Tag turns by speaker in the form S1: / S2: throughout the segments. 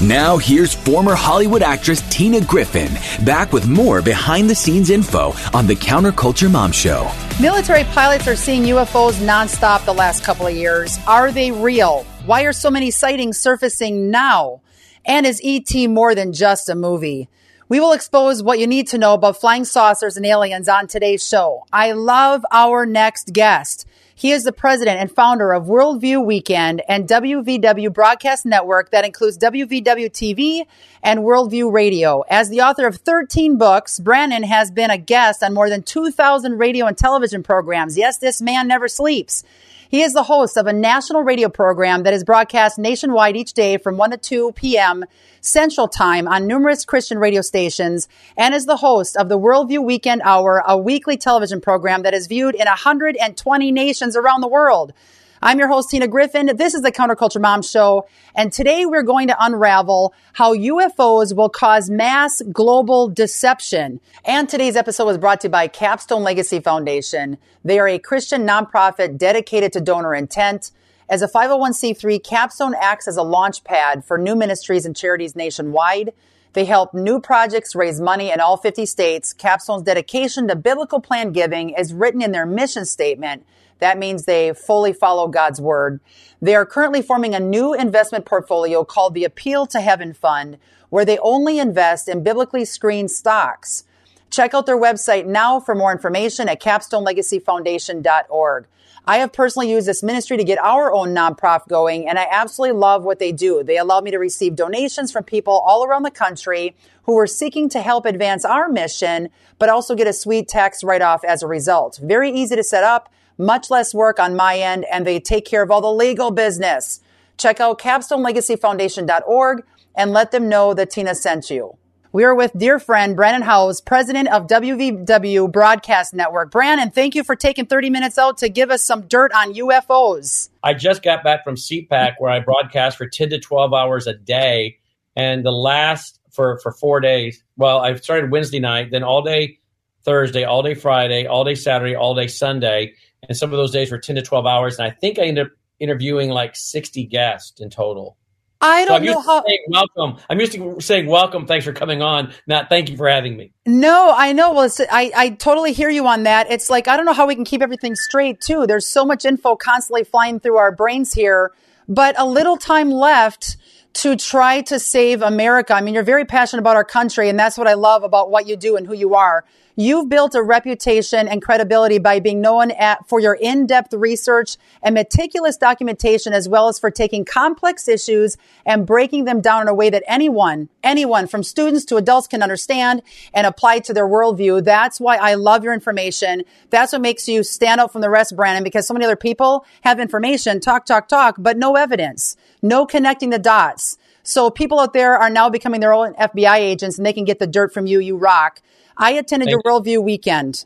S1: Now, here's former Hollywood actress Tina Griffin back with more behind the scenes info on the Counterculture Mom Show.
S2: Military pilots are seeing UFOs nonstop the last couple of years. Are they real? Why are so many sightings surfacing now? And is ET more than just a movie? We will expose what you need to know about flying saucers and aliens on today's show. I love our next guest. He is the president and founder of Worldview Weekend and WVW Broadcast Network that includes WVW TV and Worldview Radio. As the author of 13 books, Brannon has been a guest on more than 2,000 radio and television programs. Yes, this man never sleeps. He is the host of a national radio program that is broadcast nationwide each day from 1 to 2 p.m. Central Time on numerous Christian radio stations and is the host of the Worldview Weekend Hour, a weekly television program that is viewed in 120 nations around the world. I'm your host, Tina Griffin. This is the Counterculture Mom Show. And today we're going to unravel how UFOs will cause mass global deception. And today's episode was brought to you by Capstone Legacy Foundation. They are a Christian nonprofit dedicated to donor intent. As a 501c3, Capstone acts as a launch pad for new ministries and charities nationwide. They help new projects raise money in all 50 states. Capstone's dedication to biblical plan giving is written in their mission statement that means they fully follow God's word. They are currently forming a new investment portfolio called the Appeal to Heaven Fund, where they only invest in biblically screened stocks. Check out their website now for more information at capstonelegacyfoundation.org. I have personally used this ministry to get our own nonprofit going, and I absolutely love what they do. They allow me to receive donations from people all around the country who are seeking to help advance our mission, but also get a sweet tax write off as a result. Very easy to set up much less work on my end, and they take care of all the legal business. Check out capstonelegacyfoundation.org and let them know that Tina sent you. We are with dear friend Brannon Howse, president of WVW Broadcast Network. Brannon, thank you for taking 30 minutes out to give us some dirt on UFOs.
S3: I just got back from CPAC where I broadcast for 10 to 12 hours a day. And the last for, for four days, well, I started Wednesday night, then all day Thursday, all day Friday, all day Saturday, all day Sunday and some of those days were 10 to 12 hours and i think i ended up interviewing like 60 guests in total
S2: I don't so know how.
S3: welcome. I'm used to saying welcome. Thanks for coming on. Not thank you for having me.
S2: No, I know. Well, I I totally hear you on that. It's like I don't know how we can keep everything straight too. There's so much info constantly flying through our brains here, but a little time left to try to save America. I mean, you're very passionate about our country, and that's what I love about what you do and who you are. You've built a reputation and credibility by being known at, for your in-depth research and meticulous documentation, as well as for taking complex issues and breaking them down in a way that anyone, anyone from students to adults can understand and apply to their worldview. That's why I love your information. That's what makes you stand out from the rest, Brannon, because so many other people have information, talk, talk, talk, but no evidence, no connecting the dots. So people out there are now becoming their own FBI agents and they can get the dirt from you. You rock. I attended Thank your you. Worldview weekend.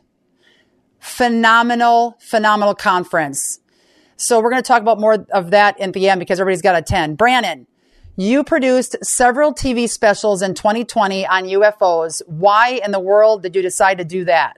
S2: Phenomenal, phenomenal conference. So we're going to talk about more of that in the end because everybody's got to attend. Brannon, you produced several TV specials in 2020 on UFOs. Why in the world did you decide to do that?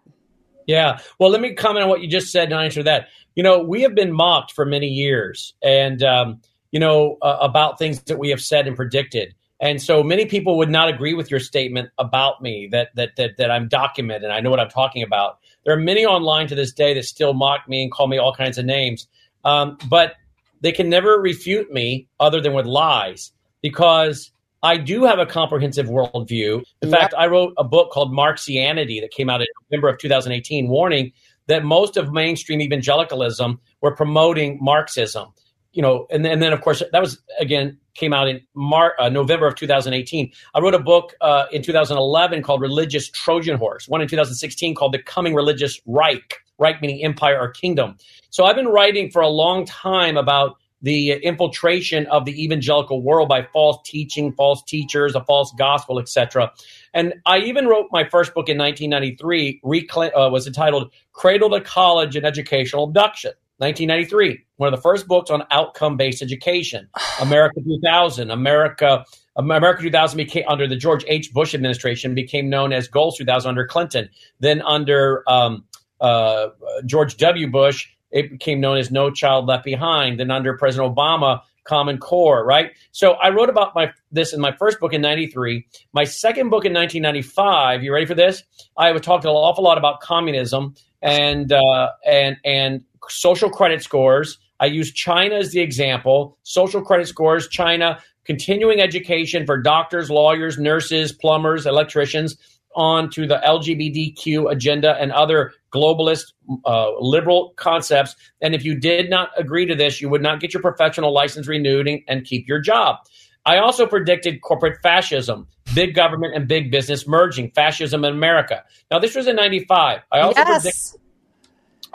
S3: Yeah. Well, let me comment on what you just said and answer that. You know, we have been mocked for many years and, um, you know, uh, about things that we have said and predicted. And so many people would not agree with your statement about me that that that that I'm documented. I know what I'm talking about. There are many online to this day that still mock me and call me all kinds of names, um, but they can never refute me other than with lies because I do have a comprehensive worldview. In fact, I wrote a book called Marxianity that came out in November of 2018, warning that most of mainstream evangelicalism were promoting Marxism. You know, and, and then of course that was again came out in Mar- uh, November of 2018. I wrote a book uh, in 2011 called Religious Trojan Horse, one in 2016 called The Coming Religious Reich, Reich meaning empire or kingdom. So I've been writing for a long time about the infiltration of the evangelical world by false teaching, false teachers, a false gospel, etc. And I even wrote my first book in 1993, uh, was entitled Cradle to College and Educational Abduction. 1993, one of the first books on outcome-based education. America 2000, America America 2000 became under the George H. Bush administration became known as Goals 2000 under Clinton. Then under um, uh, George W. Bush, it became known as No Child Left Behind. Then under President Obama, Common Core, right? So I wrote about my this in my first book in 93. My second book in 1995, you ready for this? I talked an awful lot about communism and uh, and and social credit scores. I use China as the example. Social credit scores, China, continuing education for doctors, lawyers, nurses, plumbers, electricians, on to the LGBTQ agenda and other globalist uh, liberal concepts. And if you did not agree to this, you would not get your professional license renewed and, and keep your job. I also predicted corporate fascism, big government and big business merging, fascism in America. Now, this was in 95. I also, yes. predict,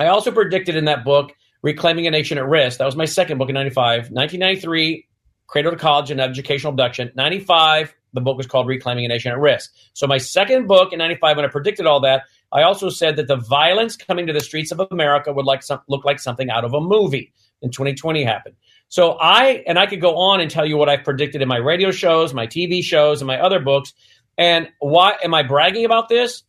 S3: I also predicted in that book, Reclaiming a Nation at Risk. That was my second book in 95. 1993, Cradle to College and Educational Abduction. 95, the book was called Reclaiming a Nation at Risk. So my second book in 95, when I predicted all that, I also said that the violence coming to the streets of America would like some, look like something out of a movie. In 2020 happened. So I and I could go on and tell you what I've predicted in my radio shows, my TV shows, and my other books. And why am I bragging about this?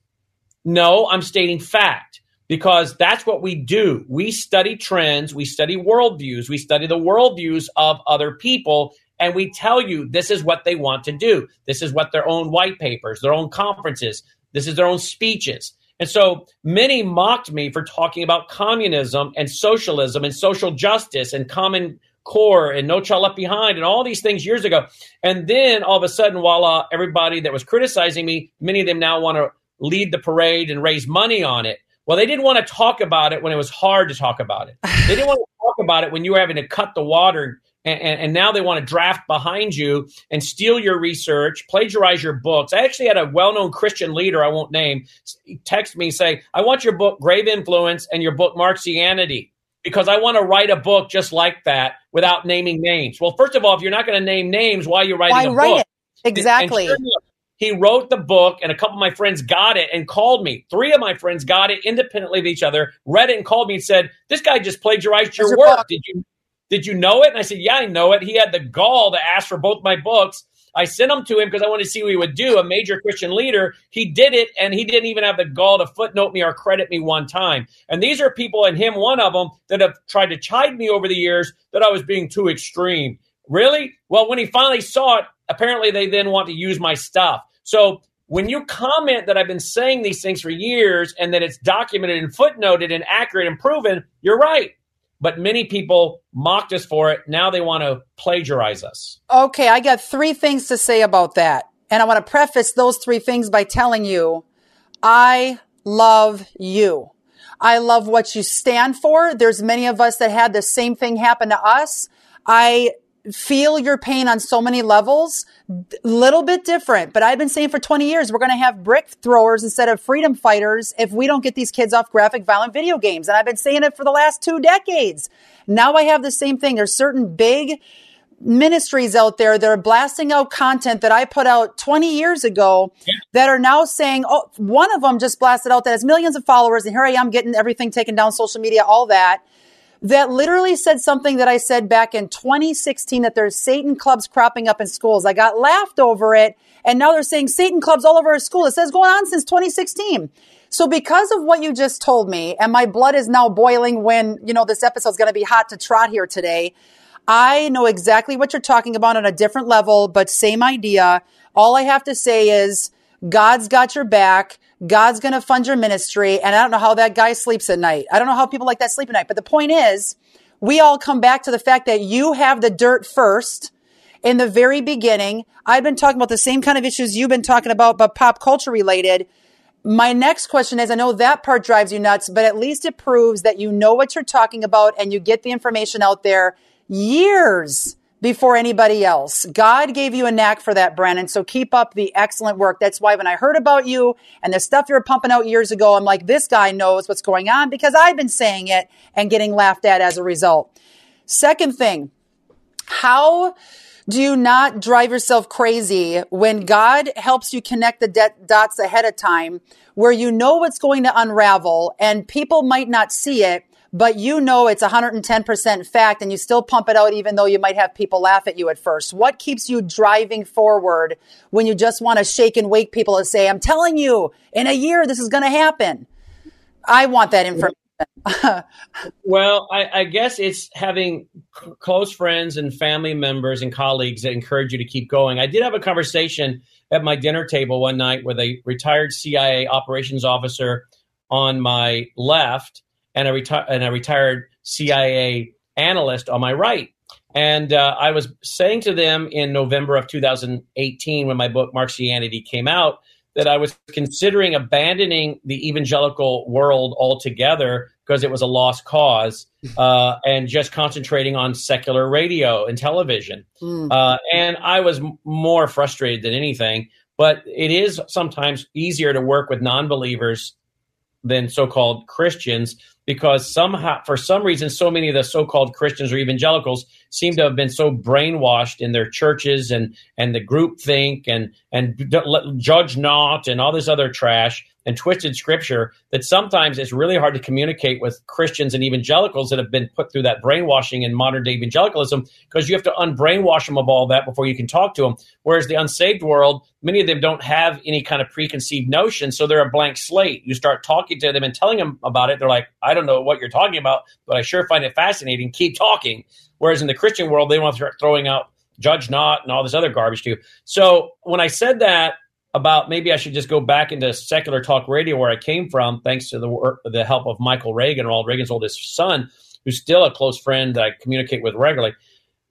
S3: No, I'm stating fact because that's what we do. We study trends, we study worldviews, we study the worldviews of other people, and we tell you this is what they want to do. This is what their own white papers, their own conferences, this is their own speeches. And so many mocked me for talking about communism and socialism and social justice and common core and no child left behind and all these things years ago. And then all of a sudden, voila, everybody that was criticizing me, many of them now want to lead the parade and raise money on it. Well, they didn't want to talk about it when it was hard to talk about it. They didn't want to talk about it when you were having to cut the water and, and, now they want to draft behind you and steal your research, plagiarize your books. I actually had a well-known Christian leader I won't name text me say, "I want your book Grave Influence and your book Marxianity because I want to write a book just like that without naming names." Well, first of all, if you're not going to name names, why are you writing
S2: why
S3: a
S2: write
S3: book?
S2: It? Exactly.
S3: Sure enough, he wrote the book, and a couple of my friends got it and called me. Three of my friends got it independently of each other, read it, and called me and said, "This guy just plagiarized your, your work. Book. Did you did you know it? And I said, Yeah, I know it. He had the gall to ask for both my books. I sent them to him because I wanted to see what he would do. A major Christian leader. He did it, and he didn't even have the gall to footnote me or credit me one time. And these are people, and him one of them, that have tried to chide me over the years that I was being too extreme. Really? Well, when he finally saw it, apparently they then want to use my stuff. So when you comment that I've been saying these things for years and that it's documented and footnoted and accurate and proven, you're right but many people mocked us for it. Now they want to plagiarize us.
S2: Okay, I got three things to say about that. And I want to preface those three things by telling you I love you. I love what you stand for. There's many of us that had the same thing happen to us. I feel your pain on so many levels, little bit different. But I've been saying for 20 years, we're going to have brick throwers instead of freedom fighters if we don't get these kids off graphic, violent video games. And I've been saying it for the last two decades. Now I have the same thing. There's certain big ministries out there that are blasting out content that I put out 20 years ago yeah. that are now saying, oh, one of them just blasted out that has millions of followers. And here I am getting everything taken down social media, all that that literally said something that I said back in 2016 that there's Satan clubs cropping up in schools. I got laughed over it. And now they're saying Satan clubs all over our school. It says going on since 2016. So because of what you just told me, and my blood is now boiling when, you know, this episode is going to be hot to trot here today. I know exactly what you're talking about on a different level, but same idea. All I have to say is God's got your back. God's going to fund your ministry. And I don't know how that guy sleeps at night. I don't know how people like that sleep at night. But the point is, we all come back to the fact that you have the dirt first in the very beginning. I've been talking about the same kind of issues you've been talking about, but pop culture related. My next question is I know that part drives you nuts, but at least it proves that you know what you're talking about and you get the information out there years before anybody else. God gave you a knack for that, Brannon. So keep up the excellent work. That's why when I heard about you and the stuff you were pumping out years ago, I'm like, this guy knows what's going on because I've been saying it and getting laughed at as a result. Second thing, how do you not drive yourself crazy when God helps you connect the de- dots ahead of time where you know what's going to unravel and people might not see it, but you know it's 110% fact and you still pump it out even though you might have people laugh at you at first. What keeps you driving forward when you just want to shake and wake people and say, I'm telling you, in a year, this is going to happen? I want that information.
S3: well, I, I, guess it's having c- close friends and family members and colleagues that encourage you to keep going. I did have a conversation at my dinner table one night with a retired CIA operations officer on my left and a, reti- and a retired CIA analyst on my right. And uh, I was saying to them in November of 2018, when my book Marxianity came out, that I was considering abandoning the evangelical world altogether because it was a lost cause uh, and just concentrating on secular radio and television. Mm. Uh, and I was m- more frustrated than anything. But it is sometimes easier to work with non believers than so called Christians because somehow, for some reason, so many of the so-called Christians or evangelicals seem to have been so brainwashed in their churches and and the group think and and judge not and all this other trash and twisted scripture that sometimes it's really hard to communicate with Christians and evangelicals that have been put through that brainwashing in modern day evangelicalism because you have to unbrainwash them of all that before you can talk to them. Whereas the unsaved world, many of them don't have any kind of preconceived notion, so they're a blank slate. You start talking to them and telling them about it, they're like, I don't know what you're talking about, but I sure find it fascinating. Keep talking. Whereas in the Christian world, they want to start throwing out judge not and all this other garbage too. So when I said that, about maybe I should just go back into secular talk radio where I came from, thanks to the the help of Michael Reagan, Ronald Reagan's oldest son, who's still a close friend that I communicate with regularly.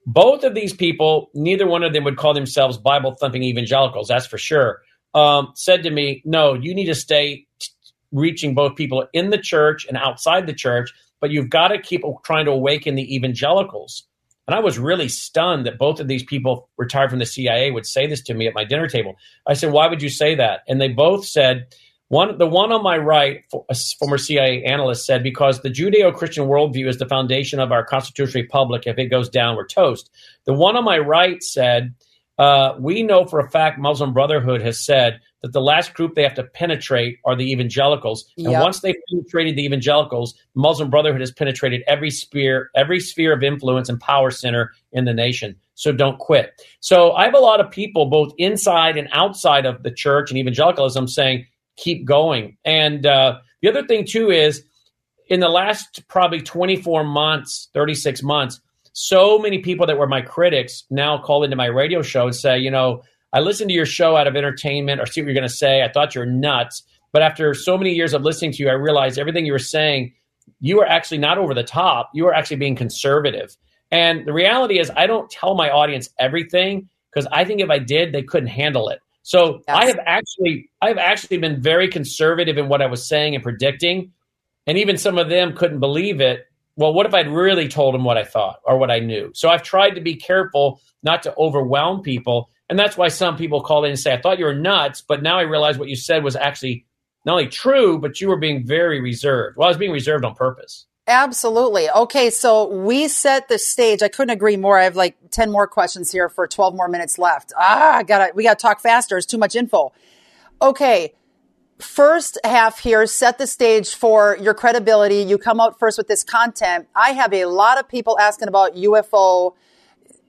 S3: Both of these people, neither one of them would call themselves Bible thumping evangelicals, that's for sure. Um, said to me, "No, you need to stay t- reaching both people in the church and outside the church, but you've got to keep trying to awaken the evangelicals." And I was really stunned that both of these people retired from the CIA would say this to me at my dinner table. I said, "Why would you say that?" And they both said, one, the one on my right, a former CIA analyst, said because the Judeo-Christian worldview is the foundation of our constitutional republic. If it goes down, we're toast. The one on my right said, uh, we know for a fact Muslim Brotherhood has said that the last group they have to penetrate are the evangelicals. And yep. once they've penetrated the evangelicals, Muslim Brotherhood has penetrated every sphere, every sphere of influence and power center in the nation. So don't quit. So I have a lot of people both inside and outside of the church and evangelicalism saying, keep going. And uh, the other thing too is in the last probably 24 months, 36 months, so many people that were my critics now call into my radio show and say, you know, I listened to your show out of entertainment or see what you're going to say. I thought you're nuts. But after so many years of listening to you, I realized everything you were saying, you were actually not over the top. You were actually being conservative. And the reality is, I don't tell my audience everything because I think if I did, they couldn't handle it. So. I have actually, I have actually been very conservative in what I was saying and predicting, and even some of them couldn't believe it. Well, what if I'd really told them what I thought or what I knew? So I've tried to be careful not to overwhelm people and that's why some people call in and say, I thought you were nuts, but now I realize what you said was actually not only true, but you were being very reserved. Well, I was being reserved on purpose.
S2: Absolutely. Okay, so we set the stage. I couldn't agree more. I have like 10 more questions here for 12 more minutes left. Ah, I gotta, we gotta talk faster. It's too much info. Okay. First half here, set the stage for your credibility. You come out first with this content. I have a lot of people asking about UFO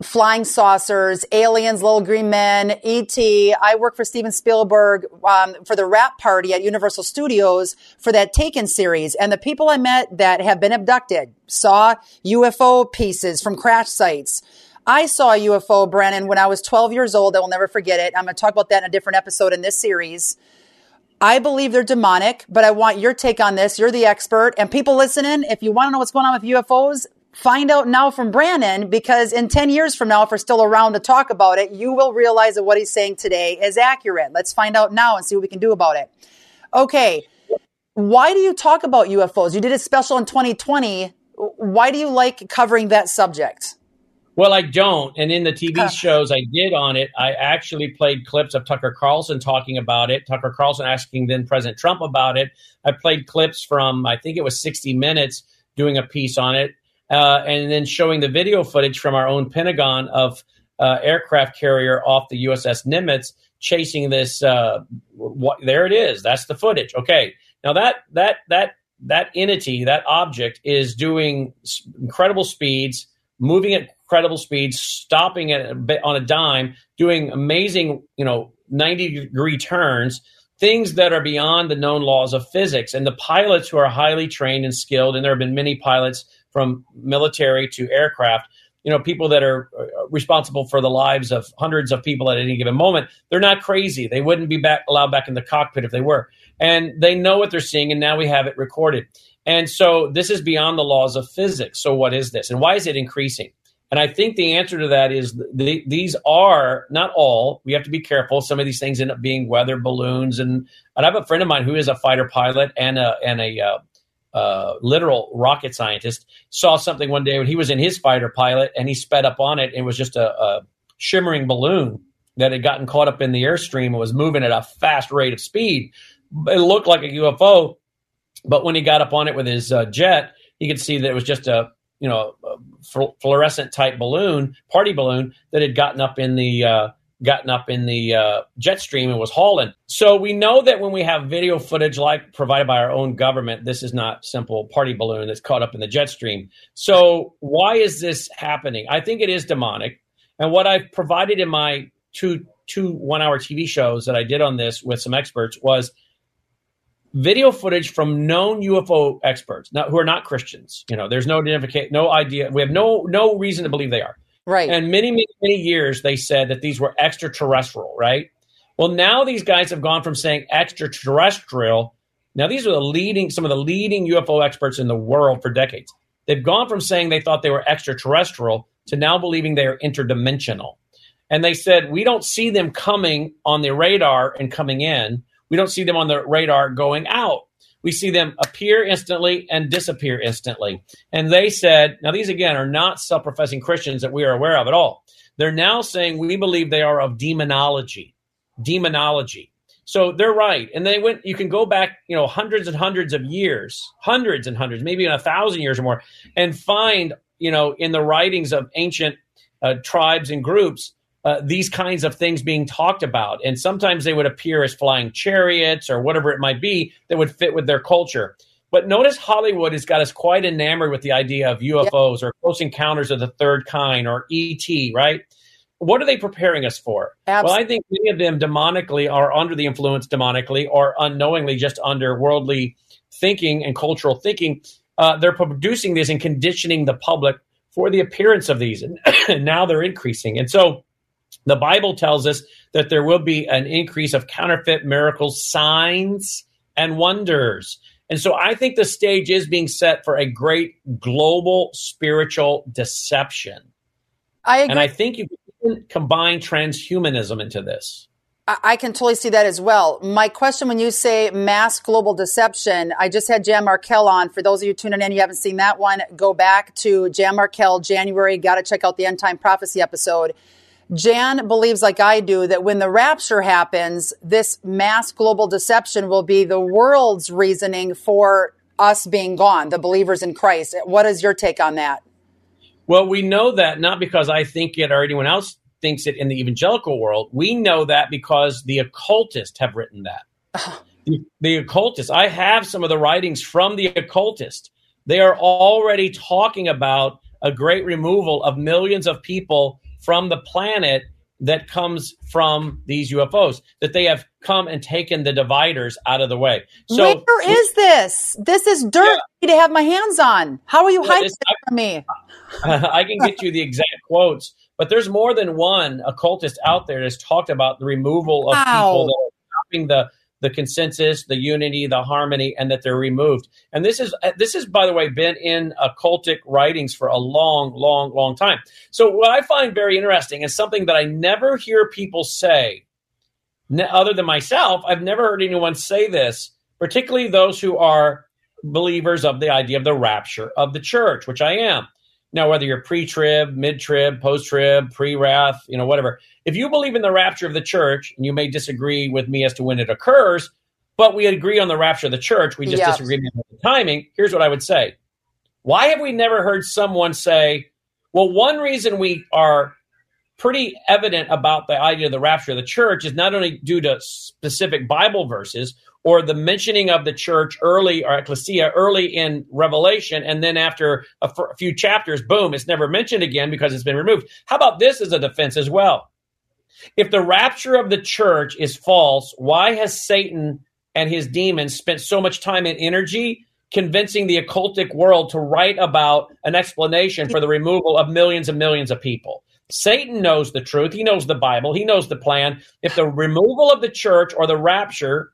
S2: flying saucers, aliens, little green men, E.T. I work for Steven Spielberg um, for the wrap party at Universal Studios for that Taken series. And the people I met that have been abducted saw UFO pieces from crash sites. I saw a UFO, Brannon, when I was 12 years old. I will never forget it. I'm going to talk about that in a different episode in this series. I believe they're demonic, but I want your take on this. You're the expert. And people listening, if you want to know what's going on with UFOs, find out now from Brannon because in 10 years from now, if we're still around to talk about it, you will realize that what he's saying today is accurate. Let's find out now and see what we can do about it. Okay. Why do you talk about UFOs? You did a special in 2020. Why do you like covering that subject?
S3: Well, I don't. And in the TV shows I did on it, I actually played clips of Tucker Carlson talking about it, Tucker Carlson asking then President Trump about it. I played clips from, I think it was 60 Minutes doing a piece on it uh, and then showing the video footage from our own Pentagon of uh, aircraft carrier off the USS Nimitz chasing this. Uh, what, there it is. That's the footage. Okay. Now that that that that entity, that object, is doing incredible speeds, moving at incredible speeds, stopping at on a dime, doing amazing, you know, ninety degree turns things that are beyond the known laws of physics. And the pilots who are highly trained and skilled, and there have been many pilots from military to aircraft, you know, people that are uh, responsible for the lives of hundreds of people at any given moment, they're not crazy. They wouldn't be back, allowed back in the cockpit if they were. And they know what they're seeing, and now we have it recorded. And so this is beyond the laws of physics. So what is this? And why is it increasing? And I think the answer to that is the, these are not all. We have to be careful. Some of these things end up being weather balloons, and, and I have a friend of mine who is a fighter pilot and a and a uh, uh, literal rocket scientist. Saw something one day when he was in his fighter pilot, and he sped up on it. It was just a, a shimmering balloon that had gotten caught up in the airstream and was moving at a fast rate of speed. It looked like a UFO, but when he got up on it with his uh, jet, he could see that it was just a you know fluorescent type balloon, party balloon that had gotten up in the uh, gotten up in the uh, jet stream and was hauling. So we know that when we have video footage like provided by our own government, this is not simple party balloon that's caught up in the jet stream. So why is this happening? I think it is demonic. And what I've provided in my two two one hour TV shows that I did on this with some experts was video footage from known UFO experts, now who are not Christians. You know, there's no identification, no idea. We have no no reason to believe they are.
S2: Right.
S3: And many many many years they said that these were extraterrestrial. Right. Well, now these guys have gone from saying extraterrestrial. Now these are the leading some of the leading UFO experts in the world for decades. They've gone from saying they thought they were extraterrestrial to now believing they are interdimensional. And they said we don't see them coming on the radar and coming in we don't see them on the radar going out. We see them appear instantly and disappear instantly. And they said, now these again are not self professing Christians that we are aware of at all. They're now saying we believe they are of demonology. Demonology. So they're right. And they went, you can go back, you know, hundreds and hundreds of years, hundreds and hundreds, maybe even a thousand years or more, and find, you know, in the writings of ancient uh, tribes and groups uh, these kinds of things being talked about. And sometimes they would appear as flying chariots or whatever it might be that would fit with their culture. But notice Hollywood has got us quite enamored with the idea of UFOs yep. or close encounters of the third kind or ET, right? What are they preparing us for? Absolutely. Well, I think many of them demonically are under the influence demonically or unknowingly just under worldly thinking and cultural thinking. Uh, they're producing this and conditioning the public for the appearance of these. And, and now they're increasing. And so the Bible tells us that there will be an increase of counterfeit miracles, signs, and wonders. And so I think the stage is being set for a great global spiritual deception.
S2: I agree.
S3: And I think you can combine transhumanism into this.
S2: I can totally see that as well. My question when you say mass global deception, I just had Jan Markell on. For those of you tuning in, you haven't seen that one, go back to Jan Markell, January. Got to check out the End Time Prophecy episode. Jan believes, like I do, that when the rapture happens, this mass global deception will be the world's reasoning for us being gone, the believers in Christ. What is your take on that?
S3: Well, we know that not because I think it or anyone else thinks it in the evangelical world. We know that because the occultists have written that. the, the occultists. I have some of the writings from the occultist. They are already talking about a great removal of millions of people from the planet that comes from these UFOs, that they have come and taken the dividers out of the way.
S2: So, where is this? This is dirt yeah. to have my hands on. How are you hiding this, it from me?
S3: I can get you the exact quotes, but there's more than one occultist out there that's talked about the removal of wow. people that are stopping the the consensus, the unity, the harmony, and that they're removed. And this is uh, this has, by the way, been in occultic writings for a long, long, long time. So what I find very interesting is something that I never hear people say, other than myself. I've never heard anyone say this, particularly those who are believers of the idea of the rapture of the church, which I am. Now, whether you're pre-trib, mid-trib, post-trib, pre-wrath, you know, whatever. If you believe in the rapture of the church, and you may disagree with me as to when it occurs, but we agree on the rapture of the church, we just yes. disagree on the timing. Here's what I would say. Why have we never heard someone say, well, one reason we are pretty evident about the idea of the rapture of the church is not only due to specific Bible verses or the mentioning of the church early or ecclesia early in Revelation, and then after a, f- a few chapters, boom, it's never mentioned again because it's been removed. How about this as a defense as well? If the rapture of the church is false, why has Satan and his demons spent so much time and energy convincing the occultic world to write about an explanation for the removal of millions and millions of people? Satan knows the truth. He knows the Bible. He knows the plan. If the removal of the church or the rapture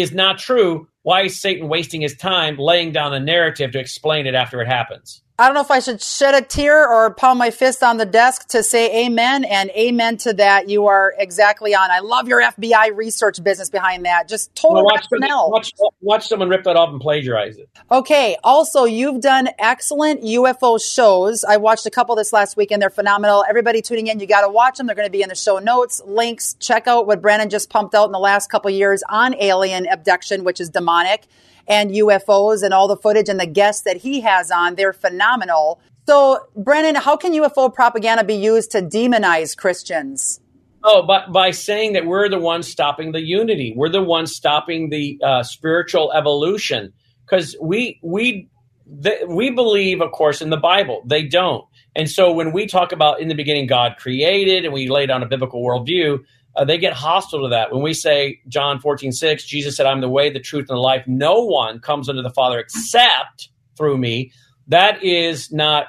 S3: is not true, why is Satan wasting his time laying down a narrative to explain it after it happens?
S2: I don't know if I should shed a tear or pound my fist on the desk to say amen and amen to that. You are exactly on. I love your FBI research business behind that. Just total
S3: well, watch, watch, watch, someone rip that off and plagiarize it.
S2: Okay. Also, you've done excellent UFO shows. I watched a couple this last weekend. They're phenomenal. Everybody tuning in, you got to watch them. They're going to be in the show notes, links. Check out what Brannon just pumped out in the last couple years on alien abduction, which is demonic and UFOs and all the footage and the guests that he has on. They're phenomenal. So, Brannon, how can UFO propaganda be used to demonize Christians?
S3: Oh, by, by saying that we're the ones stopping the unity, we're the ones stopping the uh, spiritual evolution, because we we the, we believe, of course, in the Bible. They don't, and so when we talk about in the beginning God created, and we lay down a biblical worldview, uh, they get hostile to that. When we say John 14, 6, Jesus said, I'm the way, the truth, and the life. No one comes unto the Father except through me. That is not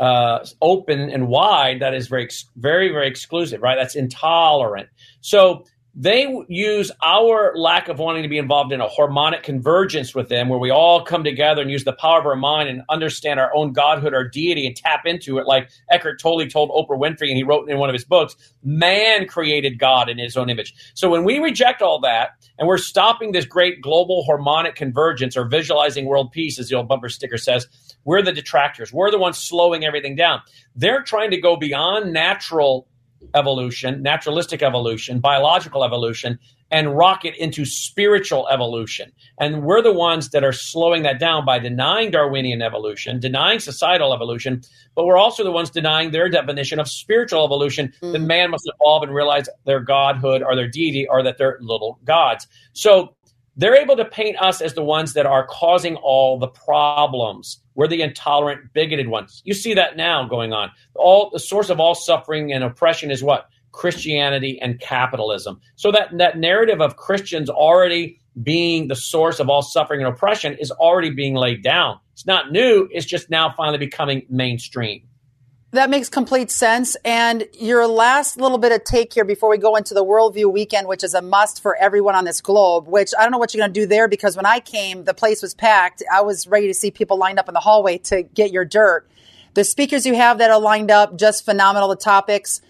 S3: uh, open and wide. That is very, very, very exclusive, right? That's intolerant. So they use our lack of wanting to be involved in a harmonic convergence with them where we all come together and use the power of our mind and understand our own godhood our deity and tap into it. Like eckhart tolle told oprah winfrey and he wrote in one of his books man created god in his own image. So when we reject all that and we're stopping this great global harmonic convergence or visualizing world peace as the old bumper sticker says we're the detractors. We're the ones slowing everything down. They're trying to go beyond natural evolution, naturalistic evolution, biological evolution, and rocket into spiritual evolution. And we're the ones that are slowing that down by denying Darwinian evolution, denying societal evolution, but we're also the ones denying their definition of spiritual evolution mm. that man must evolve and realize their godhood or their deity or that they're little gods. So they're able to paint us as the ones that are causing all the problems. We're the intolerant, bigoted ones. You see that now going on. All the source of all suffering and oppression is what? Christianity and capitalism. So that, that narrative of Christians already being the source of all suffering and oppression is already being laid down. It's not new, it's just now finally becoming mainstream.
S2: That makes complete sense. And your last little bit of take here before we go into the Worldview weekend, which is a must for everyone on this globe, which I don't know what you're going to do there because when I came, the place was packed. I was ready to see people lined up in the hallway to get your dirt. The speakers you have that are lined up, just phenomenal. The topics.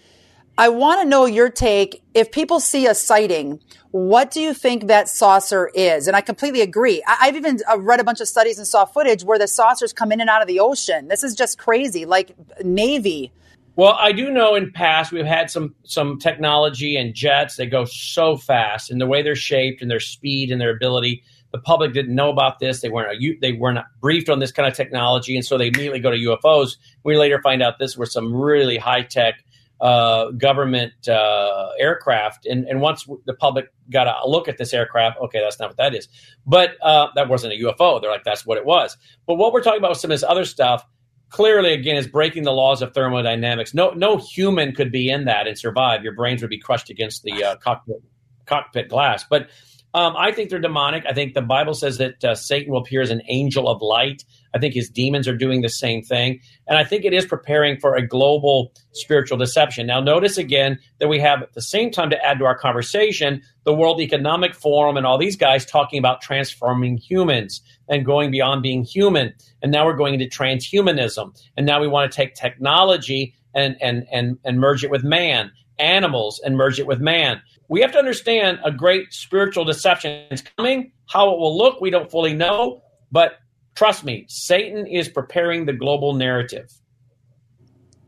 S2: I want to know your take. If people see a sighting, what do you think that saucer is? And I completely agree. I, have even uh, read a bunch of studies and saw footage where the saucers come in and out of the ocean. This is just crazy, like Navy.
S3: Well, I do know in past we've had some some technology and jets that go so fast, and the way they're shaped and their speed and their ability. The public didn't know about this. They weren't they weren't briefed on this kind of technology, and so they immediately go to UFOs. We later find out this were some really high tech uh, government uh, aircraft. And, and once the public got a look at this aircraft, okay, that's not what that is. But uh, that wasn't a UFO. They're like, that's what it was. But what we're talking about with some of this other stuff, clearly, again, is breaking the laws of thermodynamics. No, no human could be in that and survive. Your brains would be crushed against the uh, cockpit, cockpit glass. But um, I think they're demonic. I think the Bible says that uh, Satan will appear as an angel of light. I think his demons are doing the same thing. And I think it is preparing for a global spiritual deception. Now, notice again that we have at the same time to add to our conversation the World Economic Forum and all these guys talking about transforming humans and going beyond being human. And now we're going into transhumanism. And now we want to take technology and, and, and, and merge it with man animals and merge it with man. We have to understand a great spiritual deception is coming. How it will look, we don't fully know. But trust me, Satan is preparing the global narrative.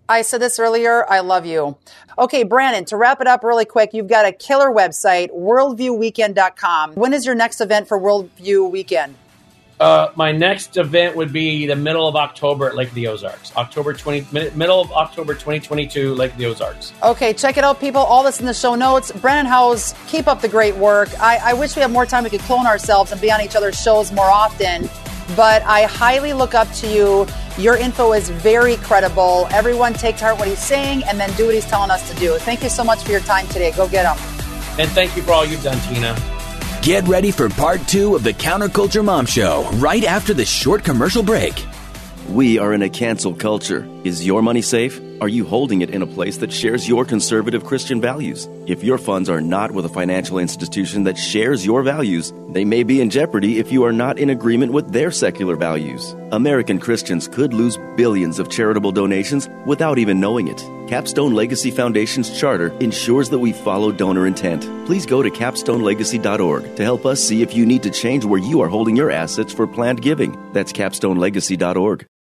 S2: I said this earlier. I love you. Okay, Brannon, to wrap it up really quick, you've got a killer website, worldviewweekend.com. When is your next event for Worldview Weekend?
S3: Uh, my next event would be the middle of October at Lake of the Ozarks. October 20, middle of October 2022, Lake of the Ozarks.
S2: Okay, check it out, people. All this in the show notes. Brannon Howse, keep up the great work. I, I wish we had more time we could clone ourselves and be on each other's shows more often. But I highly look up to you. Your info is very credible. Everyone take to heart what he's saying and then do what he's telling us to do. Thank you so much for your time today. Go get him.
S3: And thank you for all you've done, Tina.
S1: Get ready for part two of the Counterculture Mom Show right after this short commercial break.
S4: We are in a cancel culture. Is your money safe? Are you holding it in a place that shares your conservative Christian values? If your funds are not with a financial institution that shares your values, they may be in jeopardy if you are not in agreement with their secular values. American Christians could lose billions of charitable donations without even knowing it. Capstone Legacy Foundation's charter ensures that we follow donor intent. Please go to capstonelegacy.org to help us see if you need to change where you are holding your assets for planned giving. That's capstonelegacy.org.